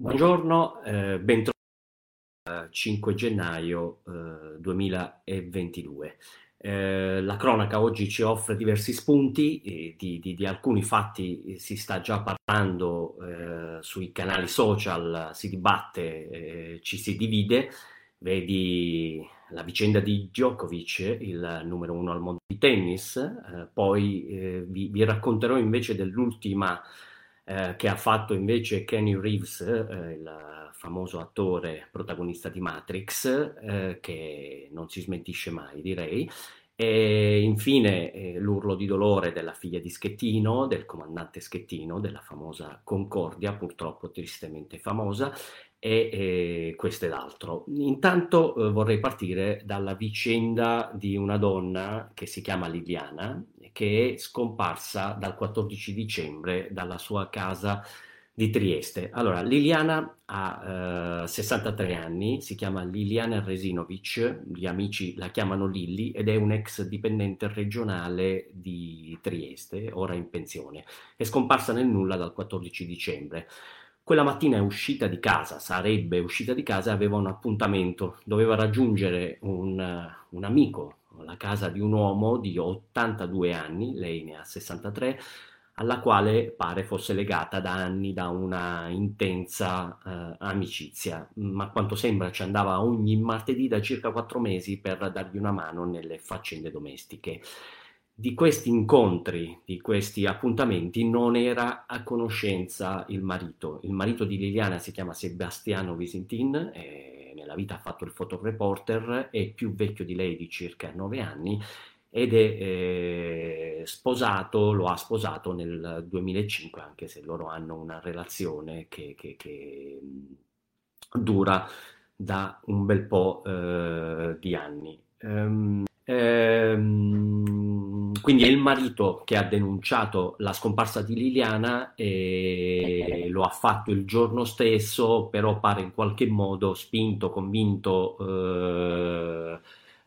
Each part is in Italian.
Buongiorno, eh, bentrovati 5 gennaio eh, 2022. Eh, la cronaca oggi ci offre diversi spunti, eh, di, di, di, alcuni fatti si sta già parlando eh, sui canali social, si dibatte, eh, ci si divide, vedi la vicenda di Djokovic, il numero uno al mondo di tennis, eh, poi vi, vi, racconterò invece dell'ultima eh, che ha fatto invece Kenny Reeves, eh, il famoso attore protagonista di Matrix, eh, che non si smentisce mai, direi. E infine eh, l'urlo di dolore della figlia di Schettino, del comandante Schettino, della famosa Concordia, purtroppo tristemente famosa, e, e questo ed altro. Intanto eh, vorrei partire dalla vicenda di una donna che si chiama Liliana, che è scomparsa dal 14 dicembre dalla sua casa di Trieste. Allora, Liliana ha eh, 63 anni, si chiama Liliana Resinovic, gli amici la chiamano Lilli ed è un ex dipendente regionale di Trieste, ora in pensione. È scomparsa nel nulla dal 14 dicembre. Quella mattina è uscita di casa, sarebbe uscita di casa e aveva un appuntamento, doveva raggiungere un, un amico la casa di un uomo di 82 anni, lei ne ha 63, alla quale pare fosse legata da anni da una intensa eh, amicizia, ma a quanto sembra ci andava ogni martedì da circa quattro mesi per dargli una mano nelle faccende domestiche. Di questi incontri, di questi appuntamenti non era a conoscenza il marito. Il marito di Liliana si chiama Sebastiano Visintin, eh, nella vita ha fatto il fotoreporter, è più vecchio di lei di circa nove anni ed è eh, sposato, lo ha sposato nel 2005, anche se loro hanno una relazione che, che, che dura da un bel po' eh, di anni. Um, Ehm, quindi è il marito che ha denunciato la scomparsa di Liliana e lo ha fatto il giorno stesso, però pare in qualche modo spinto, convinto, eh,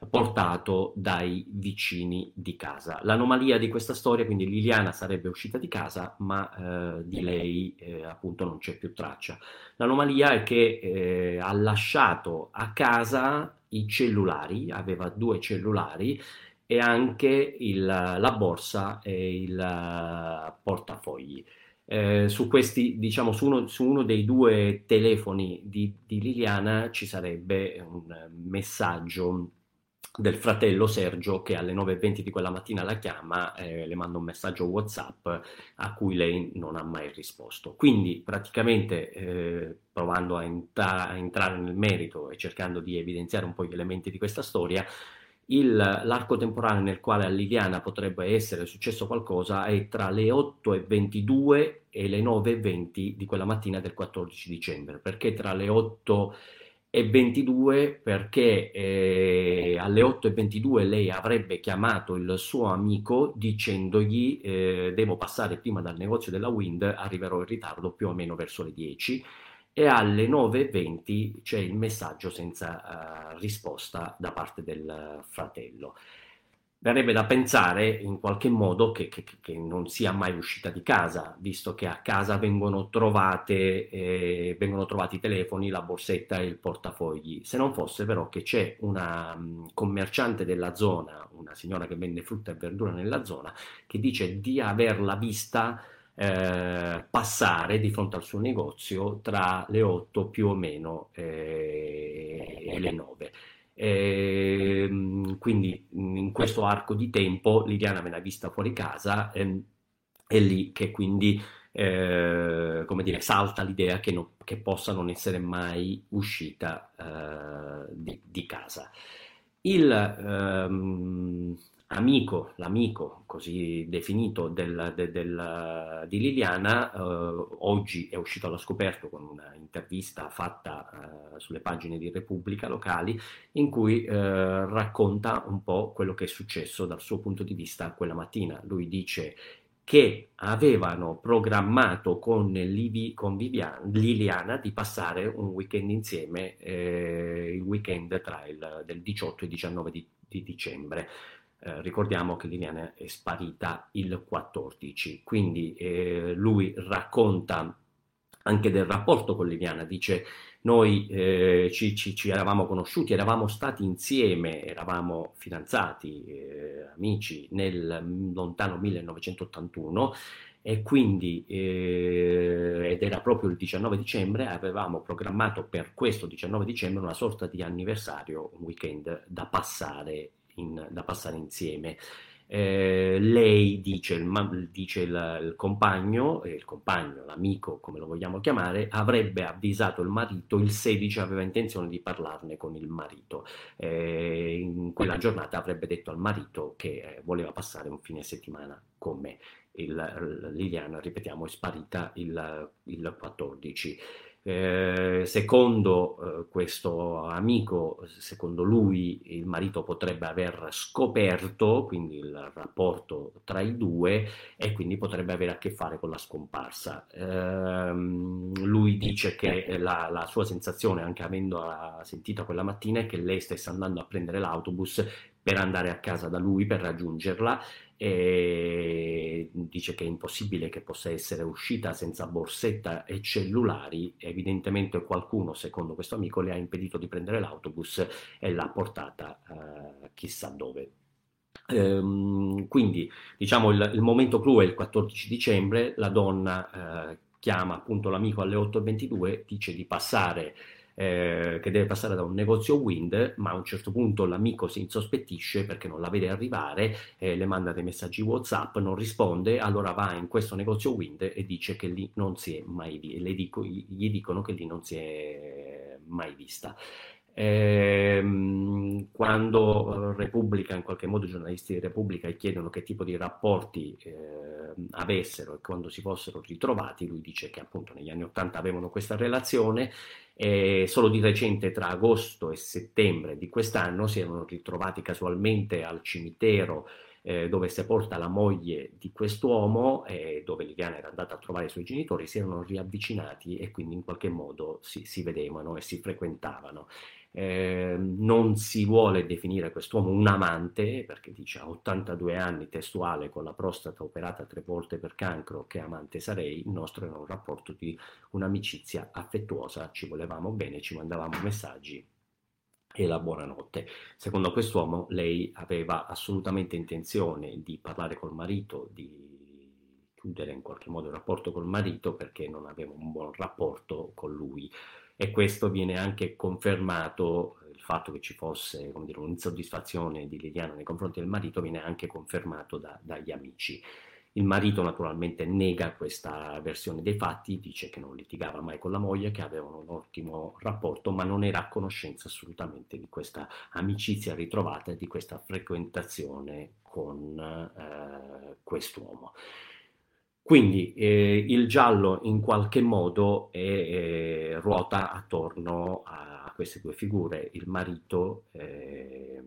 portato dai vicini di casa. L'anomalia di questa storia, quindi Liliana sarebbe uscita di casa, ma eh, di lei eh, appunto non c'è più traccia. L'anomalia è che eh, ha lasciato a casa i cellulari, aveva due cellulari e anche il, la borsa e il uh, portafogli. Eh, su questi, diciamo, su uno, su uno, dei due telefoni di, di Liliana ci sarebbe un messaggio del fratello Sergio che alle 9.20 di quella mattina la chiama, eh, le manda un messaggio WhatsApp a cui lei non ha mai risposto. Quindi praticamente eh, provando a, entra- a, entrare nel merito e cercando di evidenziare un po' gli elementi di questa storia, il, l'arco temporale nel quale a Liliana potrebbe essere successo qualcosa è tra le 8.22 e le 9.20 di quella mattina del 14 dicembre, perché tra le 8 e 22 perché eh, alle 8.22 lei avrebbe chiamato il suo amico dicendogli eh, devo passare prima dal negozio della Wind, arriverò in ritardo più o meno verso le 10 e alle 9.20 c'è il messaggio senza uh, risposta da parte del fratello verrebbe da pensare in qualche modo che, che, che, non sia mai uscita di casa, visto che a casa vengono, trovate, eh, vengono trovati i telefoni, la borsetta e il portafogli. Se non fosse però che c'è una um, commerciante della zona, una signora che vende frutta e verdura nella zona, che dice di averla vista eh, passare di fronte al suo negozio tra le 8 più o meno eh, e le 9. E, ehm, quindi in questo arco di tempo Liliana me l'ha vista fuori casa e è lì che quindi eh, come dire, salta l'idea che, no, che, possa non essere mai uscita eh, di, di, casa. Il, ehm, amico, l'amico così definito del, del, del, di Liliana, eh, oggi è uscito allo scoperto con un'intervista fatta eh, sulle pagine di Repubblica locali, in cui eh, racconta un po' quello che è successo dal suo punto di vista quella mattina. Lui dice che avevano programmato con, Livi, con Vivian, Liliana di passare un weekend insieme, eh, il weekend tra il del 18 e il 19 di, di dicembre. Eh, ricordiamo che Liliana è sparita il 14, quindi eh, lui racconta anche del rapporto con Liliana, dice noi eh, ci, ci, ci, eravamo conosciuti, eravamo stati insieme, eravamo fidanzati, eh, amici nel lontano 1981 e quindi, eh, ed era proprio il 19 dicembre, avevamo programmato per questo 19 dicembre una sorta di anniversario, un weekend da passare, in, da passare insieme. Eh, lei dice, il, dice il, il compagno, il compagno, l'amico, come lo vogliamo chiamare, avrebbe avvisato il marito, il 16 aveva intenzione di parlarne con il marito. Eh, in quella giornata avrebbe detto al marito che eh, voleva passare un fine settimana con me. Il, Liliana, ripetiamo, è sparita il, il 14. Eh, secondo eh, questo amico, secondo lui, il marito potrebbe aver scoperto quindi il rapporto tra i due e quindi potrebbe avere a che fare con la scomparsa. Eh, lui dice che la, la, sua sensazione, anche avendo sentito quella mattina, è che lei stesse andando a prendere l'autobus per andare a casa da lui per raggiungerla e dice che è impossibile che possa essere uscita senza borsetta e cellulari, evidentemente qualcuno, secondo questo amico, le ha impedito di prendere l'autobus e l'ha portata uh, chissà dove. Ehm, quindi diciamo il, il, momento clou è il 14 dicembre, la donna uh, chiama appunto l'amico alle 8.22, dice di passare eh, che deve passare da un negozio Wind, ma a un certo punto l'amico si insospettisce perché non la vede arrivare, eh, le manda dei messaggi WhatsApp, non risponde, allora va in questo negozio Wind e dice che lì non si è mai vista, dico, gli dicono che lì non si è mai vista. Eh, quando Repubblica, in qualche modo i giornalisti di Repubblica chiedono che tipo di rapporti eh, avessero e quando si fossero ritrovati, lui dice che appunto negli anni Ottanta avevano questa relazione e solo di recente tra agosto e settembre di quest'anno si erano ritrovati casualmente al cimitero eh, dove sepolta la moglie di quest'uomo e dove Liliana era andata a trovare i suoi genitori, si erano riavvicinati e quindi in qualche modo si, si vedevano e si frequentavano. Eh, non si vuole definire quest'uomo un amante perché dice a 82 anni testuale con la prostata operata tre volte per cancro che amante sarei, il nostro era un rapporto di un'amicizia affettuosa, ci volevamo bene, ci mandavamo messaggi e la buonanotte. Secondo quest'uomo lei aveva assolutamente intenzione di parlare col marito, di chiudere in qualche modo il rapporto col marito perché non aveva un buon rapporto con lui e questo viene anche confermato, il fatto che ci fosse dire, un'insoddisfazione di Liliana nei confronti del marito viene anche confermato da, dagli amici. Il marito naturalmente nega questa versione dei fatti, dice che non litigava mai con la moglie, che avevano un ottimo rapporto, ma non era a conoscenza assolutamente di questa amicizia ritrovata e di questa frequentazione con eh, quest'uomo. Quindi eh, il giallo in qualche modo è, eh, ruota attorno a queste due figure, il marito eh,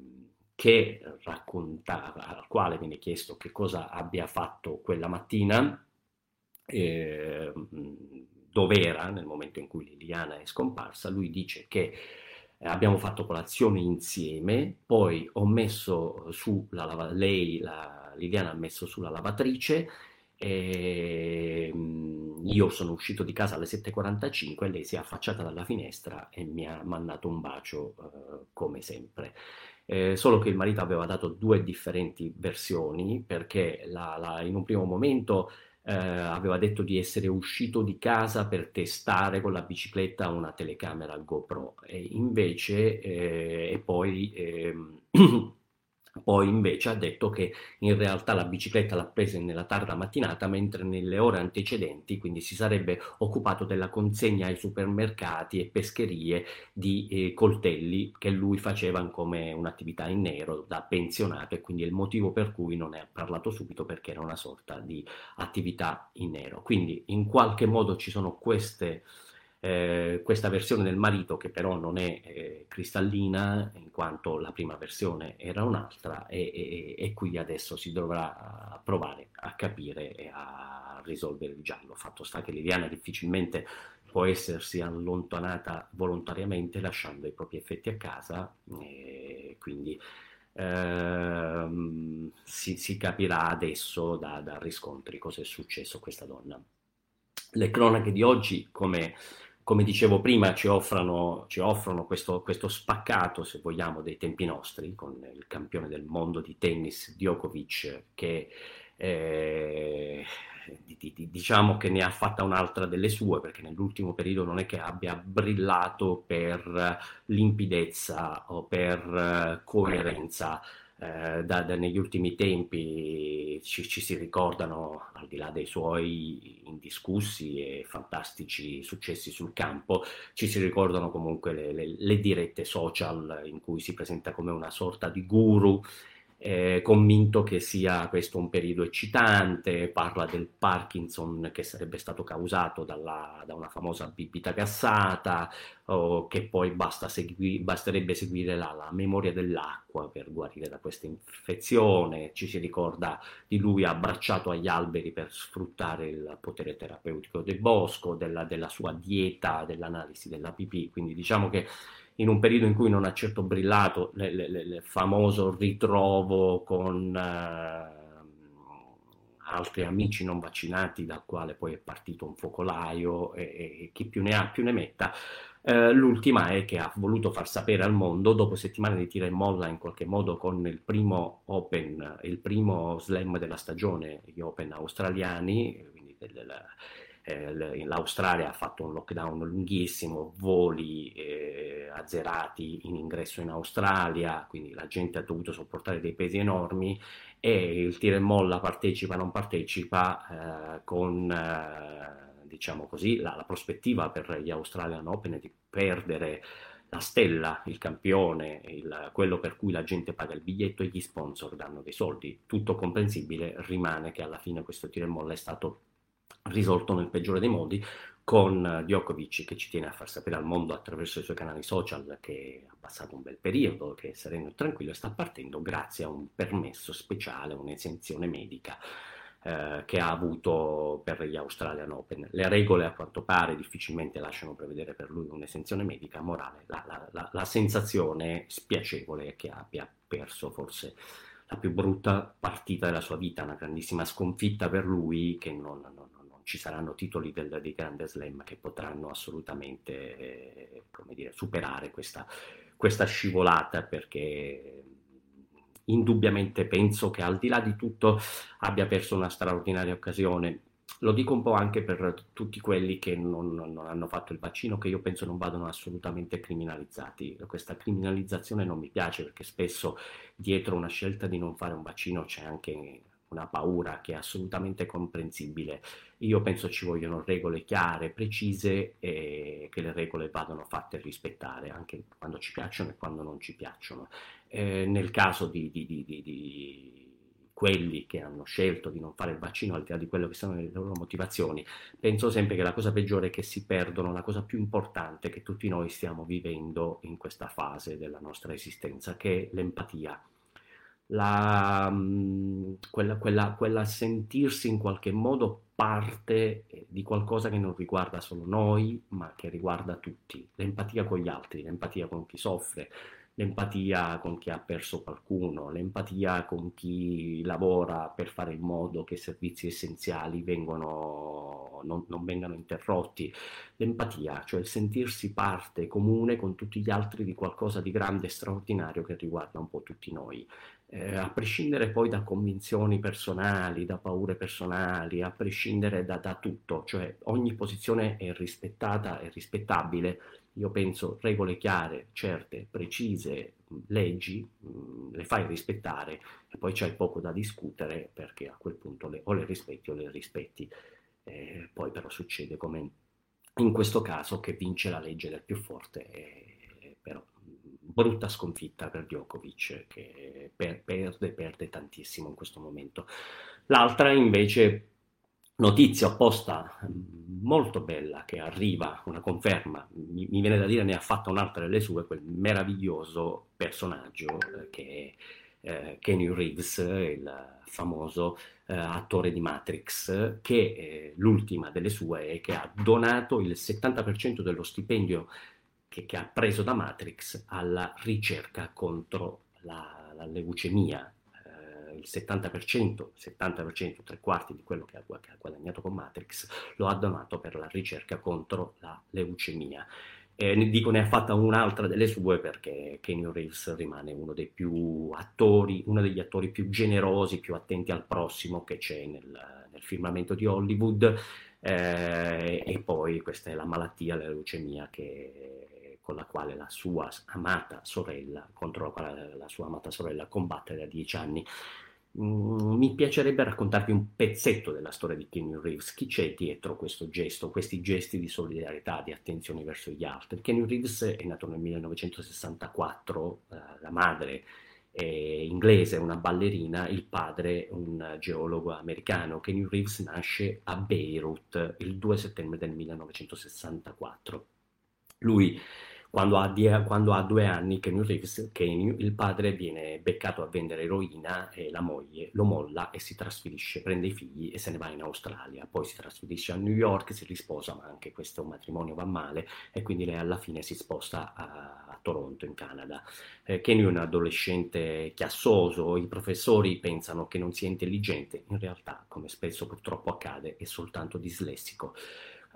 che racconta, al quale viene chiesto che cosa abbia fatto quella mattina, eh, dove era nel momento in cui Liliana è scomparsa, lui dice che abbiamo fatto colazione insieme, poi ho messo su la lava- lei, la, Liliana ha messo sulla lavatrice, e ehm, io sono uscito di casa alle 7.45 e lei si è affacciata dalla finestra e mi ha mandato un bacio eh, come sempre. Eh, solo che il marito aveva dato due differenti versioni perché la, la, in un primo momento eh, aveva detto di essere uscito di casa per testare con la bicicletta una telecamera GoPro e invece eh, e poi ehm, Poi invece ha detto che in realtà la bicicletta l'ha presa nella tarda mattinata, mentre nelle ore antecedenti, quindi si sarebbe occupato della consegna ai supermercati e pescherie di eh, coltelli che lui faceva come un'attività in nero da pensionato e quindi è il motivo per cui non ne ha parlato subito perché era una sorta di attività in nero. Quindi in qualche modo ci sono queste eh, questa versione del marito che però non è eh, cristallina in quanto la prima versione era un'altra e, e, e, qui adesso si dovrà provare a capire e a risolvere il giallo. Fatto sta che Liliana difficilmente può essersi allontanata volontariamente lasciando i propri effetti a casa quindi ehm, si, si, capirà adesso da, da riscontri cosa è successo a questa donna. le cronache di oggi, come, come dicevo prima, ci offrono, ci offrono questo, questo, spaccato, se vogliamo, dei tempi nostri, con il campione del mondo di tennis Djokovic, che eh, diciamo che ne ha fatta un'altra delle sue, perché nell'ultimo periodo non è che abbia brillato per limpidezza o per eh, coerenza. Eh, da, da, negli ultimi tempi ci, ci, si ricordano, al di là dei suoi indiscussi e fantastici successi sul campo, ci si ricordano comunque le, le, le dirette social in cui si presenta come una sorta di guru eh, convinto che sia questo un periodo eccitante, parla del Parkinson che sarebbe stato causato dalla, da una famosa bibita gassata, o che poi basta segui, basterebbe seguire la, la, memoria dell'acqua per guarire da questa infezione, ci si ricorda di lui abbracciato agli alberi per sfruttare il potere terapeutico del bosco, della, della sua dieta, dell'analisi della pipì, quindi diciamo che in un periodo in cui non ha certo brillato il famoso ritrovo con eh, altri amici non vaccinati, dal quale poi è partito un focolaio e, e chi più ne ha più ne metta. Eh, l'ultima è che ha voluto far sapere al mondo, dopo settimane di tira e molla in qualche modo con il primo Open, il primo slam della stagione, gli Open australiani, quindi del, del eh, l'Australia ha fatto un lockdown lunghissimo, voli eh, azzerati in ingresso in Australia, quindi la gente ha dovuto sopportare dei pesi enormi e il tira e molla partecipa non partecipa eh, con eh, diciamo così la, la, prospettiva per gli Australian Open di perdere la stella, il campione, il, quello per cui la gente paga il biglietto e gli sponsor danno dei soldi. Tutto comprensibile, rimane che alla fine questo tiro e molla è stato risolto nel peggiore dei modi con Djokovic che ci tiene a far sapere al mondo attraverso i suoi canali social che ha passato un bel periodo, che è sereno e tranquillo e sta partendo grazie a un permesso speciale, un'esenzione medica eh, che ha avuto per gli Australian Open. Le regole a quanto pare difficilmente lasciano prevedere per lui un'esenzione medica morale. La, la, la, la sensazione spiacevole è che abbia perso forse la più brutta partita della sua vita, una grandissima sconfitta per lui che non, non ci saranno titoli del, di Grande Slam che potranno assolutamente eh, dire, superare questa, questa scivolata perché indubbiamente penso che al di là di tutto abbia perso una straordinaria occasione. Lo dico un po' anche per tutti quelli che non, non, hanno fatto il vaccino, che io penso non vadano assolutamente criminalizzati. Questa criminalizzazione non mi piace perché spesso dietro una scelta di non fare un vaccino c'è anche una paura che è assolutamente comprensibile. Io penso ci vogliono regole chiare, precise e che le regole vadano fatte rispettare anche quando ci piacciono e quando non ci piacciono. Eh, nel caso di, di, di, di, quelli che hanno scelto di non fare il vaccino, al di là di quello che sono le loro motivazioni, penso sempre che la cosa peggiore è che si perdono la cosa più importante che tutti noi stiamo vivendo in questa fase della nostra esistenza, che è l'empatia la, quella, quella, quella, sentirsi in qualche modo parte eh, di qualcosa che non riguarda solo noi, ma che riguarda tutti. L'empatia con gli altri, l'empatia con chi soffre, l'empatia con chi ha perso qualcuno, l'empatia con chi lavora per fare in modo che i servizi essenziali vengono, non, non vengano interrotti, l'empatia, cioè il sentirsi parte comune con tutti gli altri di qualcosa di grande e straordinario che riguarda un po' tutti noi eh, a prescindere poi da convinzioni personali, da paure personali, a prescindere da, da, tutto, cioè ogni posizione è rispettata e rispettabile. Io penso regole chiare, certe, precise, leggi, mh, le fai rispettare e poi c'è poco da discutere perché a quel punto le, o le rispetti o le rispetti. Eh, poi però succede come in questo caso che vince la legge del più forte, eh, però brutta sconfitta per Djokovic che per, perde, perde tantissimo in questo momento. L'altra invece notizia opposta molto bella che arriva, una conferma, mi, mi, viene da dire ne ha fatta un'altra delle sue, quel meraviglioso personaggio eh, che è eh, Kenny Reeves, il famoso eh, attore di Matrix, che eh, l'ultima delle sue è che ha donato il 70% dello stipendio che, che, ha preso da Matrix alla ricerca contro la, la leucemia. Eh, il 70%, 70%, tre quarti di quello che ha, che ha guadagnato con Matrix, lo ha donato per la ricerca contro la leucemia. Eh, dico ne ha fatta un'altra delle sue perché Kenny Reeves rimane uno dei più attori, uno degli attori più generosi, più attenti al prossimo che c'è nel, nel firmamento di Hollywood. Eh, e poi questa è la malattia, la leucemia che, con la quale la sua amata sorella, contro la quale la sua amata sorella combatte da dieci anni. Mm, mi piacerebbe raccontarvi un pezzetto della storia di Kenny Reeves. Chi c'è dietro questo gesto, questi gesti di solidarietà, di attenzione verso gli altri? Kenny Reeves è nato nel 1964, eh, la madre è inglese, una ballerina, il padre un geologo americano. Kenny Reeves nasce a Beirut il 2 settembre del 1964. Lui quando ha, die- quando ha due anni, Kenny Reeves, Kenny, il padre viene beccato a vendere eroina e la moglie lo molla e si trasferisce, prende i figli e se ne va in Australia. Poi si trasferisce a New York, si risposa, ma anche questo matrimonio va male e quindi lei alla fine si sposta a, a Toronto, in Canada. Eh, Kenny è un adolescente chiassoso, i professori pensano che non sia intelligente, in realtà, come spesso purtroppo accade, è soltanto dislessico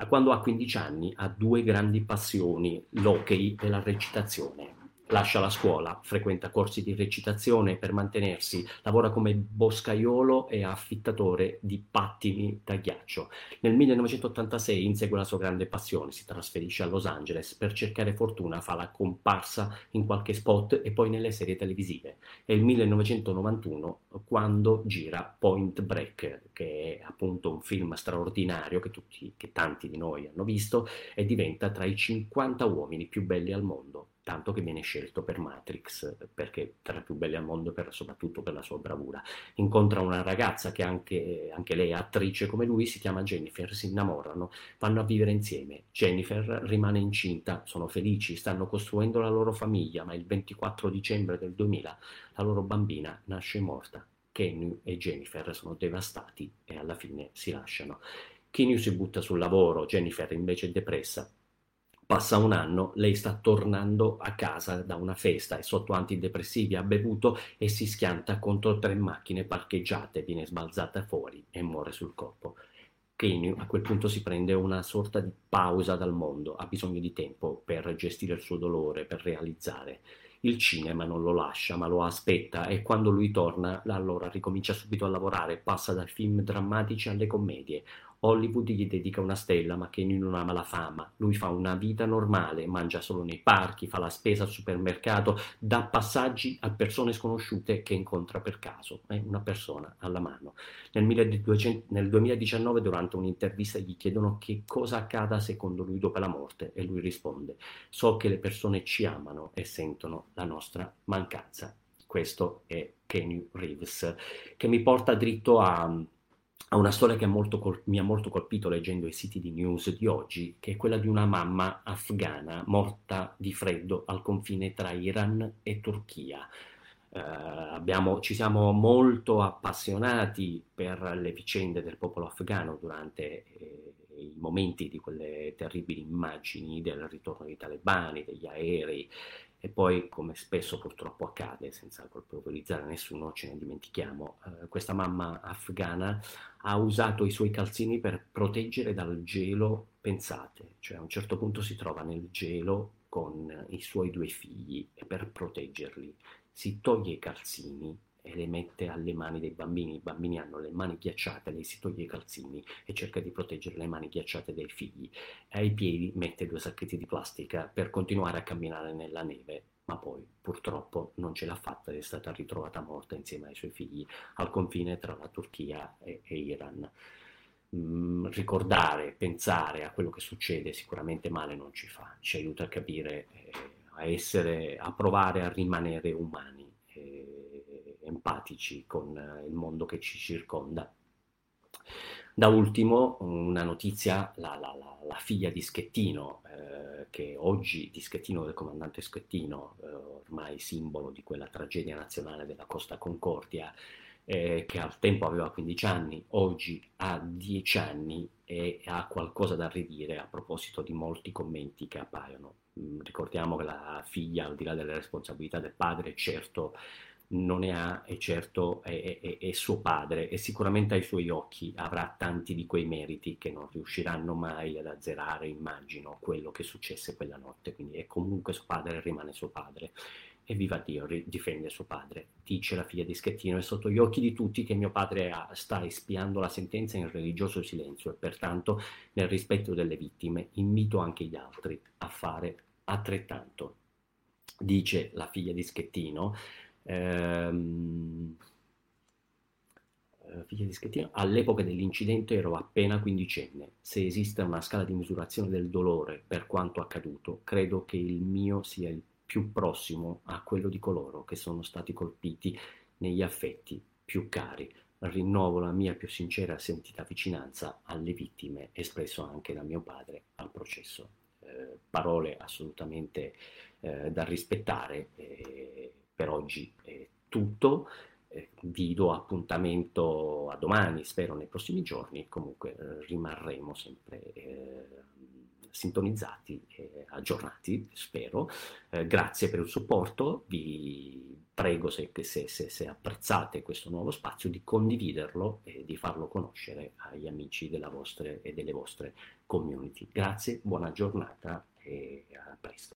quando ha 15 anni ha due grandi passioni, l'hockey e la recitazione lascia la scuola, frequenta corsi di recitazione per mantenersi, lavora come boscaiolo e affittatore di pattini da ghiaccio. Nel 1986 insegue la sua grande passione, si trasferisce a Los Angeles per cercare fortuna, fa la comparsa in qualche spot e poi nelle serie televisive. È il 1991 quando gira Point Break, che è appunto un film straordinario che, tutti, che tanti di noi hanno visto e diventa tra i 50 uomini più belli al mondo tanto che viene scelto per Matrix, perché tra i più belli al mondo, per, soprattutto per la sua bravura. Incontra una ragazza che anche, anche lei è attrice come lui, si chiama Jennifer, si innamorano, vanno a vivere insieme. Jennifer rimane incinta, sono felici, stanno costruendo la loro famiglia, ma il 24 dicembre del 2000 la loro bambina nasce morta. Kenny e Jennifer sono devastati e alla fine si lasciano. Kenny si butta sul lavoro, Jennifer invece è depressa, Passa un anno, lei sta tornando a casa da una festa, è sotto antidepressivi, ha bevuto e si schianta contro tre macchine parcheggiate, viene sbalzata fuori e muore sul colpo. Kenny a quel punto si prende una sorta di pausa dal mondo, ha bisogno di tempo per gestire il suo dolore, per realizzare. Il cinema non lo lascia, ma lo aspetta e quando lui torna, allora ricomincia subito a lavorare, passa dai film drammatici alle commedie. Hollywood gli dedica una stella, ma Kenny non ama la fama. Lui fa una vita normale, mangia solo nei parchi, fa la spesa al supermercato, dà passaggi a persone sconosciute che incontra per caso. È una persona alla mano. Nel, 1200, nel 2019, durante un'intervista, gli chiedono che cosa accada secondo lui dopo la morte e lui risponde: So che le persone ci amano e sentono la nostra mancanza. Questo è Kenny Reeves, che mi porta dritto a a una storia che col- mi ha molto colpito leggendo i siti di news di oggi, che è quella di una mamma afghana morta di freddo al confine tra Iran e Turchia. Uh, abbiamo, ci siamo molto appassionati per le vicende del popolo afghano durante eh, i momenti di quelle terribili immagini del ritorno dei talebani, degli aerei, e poi, come spesso purtroppo accade, senza colpevolizzare nessuno, ce ne dimentichiamo, eh, questa mamma afghana ha usato i suoi calzini per proteggere dal gelo, pensate, cioè a un certo punto si trova nel gelo con i suoi due figli e per proteggerli si toglie i calzini e le mette alle mani dei bambini. I bambini hanno le mani ghiacciate, lei si toglie i calzini e cerca di proteggere le mani ghiacciate dei figli. Ai piedi mette due sacchetti di plastica per continuare a camminare nella neve, ma poi purtroppo non ce l'ha fatta ed è stata ritrovata morta insieme ai suoi figli al confine tra la Turchia e, e Iran. Mm, ricordare, pensare a quello che succede sicuramente male non ci fa, ci aiuta a capire, eh, a essere, a provare a rimanere umani empatici con eh, il mondo che ci circonda. Da ultimo una notizia, la, la, la, la figlia di Schettino, eh, che oggi di Schettino, del comandante Schettino, eh, ormai simbolo di quella tragedia nazionale della Costa Concordia, eh, che al tempo aveva 15 anni, oggi ha 10 anni e ha qualcosa da ridire a proposito di molti commenti che appaiono. Mm, ricordiamo che la figlia, al di là delle responsabilità del padre, certo non ne ha e certo è, è, è, suo padre e sicuramente ai suoi occhi avrà tanti di quei meriti che non riusciranno mai ad azzerare, immagino, quello che successe quella notte, quindi è comunque suo padre rimane suo padre. E viva Dio, difende suo padre. Dice la figlia di Schettino, è sotto gli occhi di tutti che mio padre ha, sta espiando la sentenza in religioso silenzio e pertanto nel rispetto delle vittime invito anche gli altri a fare altrettanto. Dice la figlia di Schettino, ehm, eh, figlia di Schettino, all'epoca dell'incidente ero appena quindicenne. Se esiste una scala di misurazione del dolore per quanto accaduto, credo che il mio sia il più prossimo a quello di coloro che sono stati colpiti negli affetti più cari. Rinnovo la mia più sincera sentita vicinanza alle vittime, espresso anche da mio padre al processo. Eh, parole assolutamente eh, da rispettare. Eh, per oggi è tutto. Eh, vi do appuntamento a domani, spero nei prossimi giorni, comunque eh, rimarremo sempre eh, sintonizzati e aggiornati, spero. Eh, grazie per il supporto, vi prego se, se, se, apprezzate questo nuovo spazio di condividerlo e di farlo conoscere agli amici vostre, e delle vostre community. Grazie, buona giornata e a presto.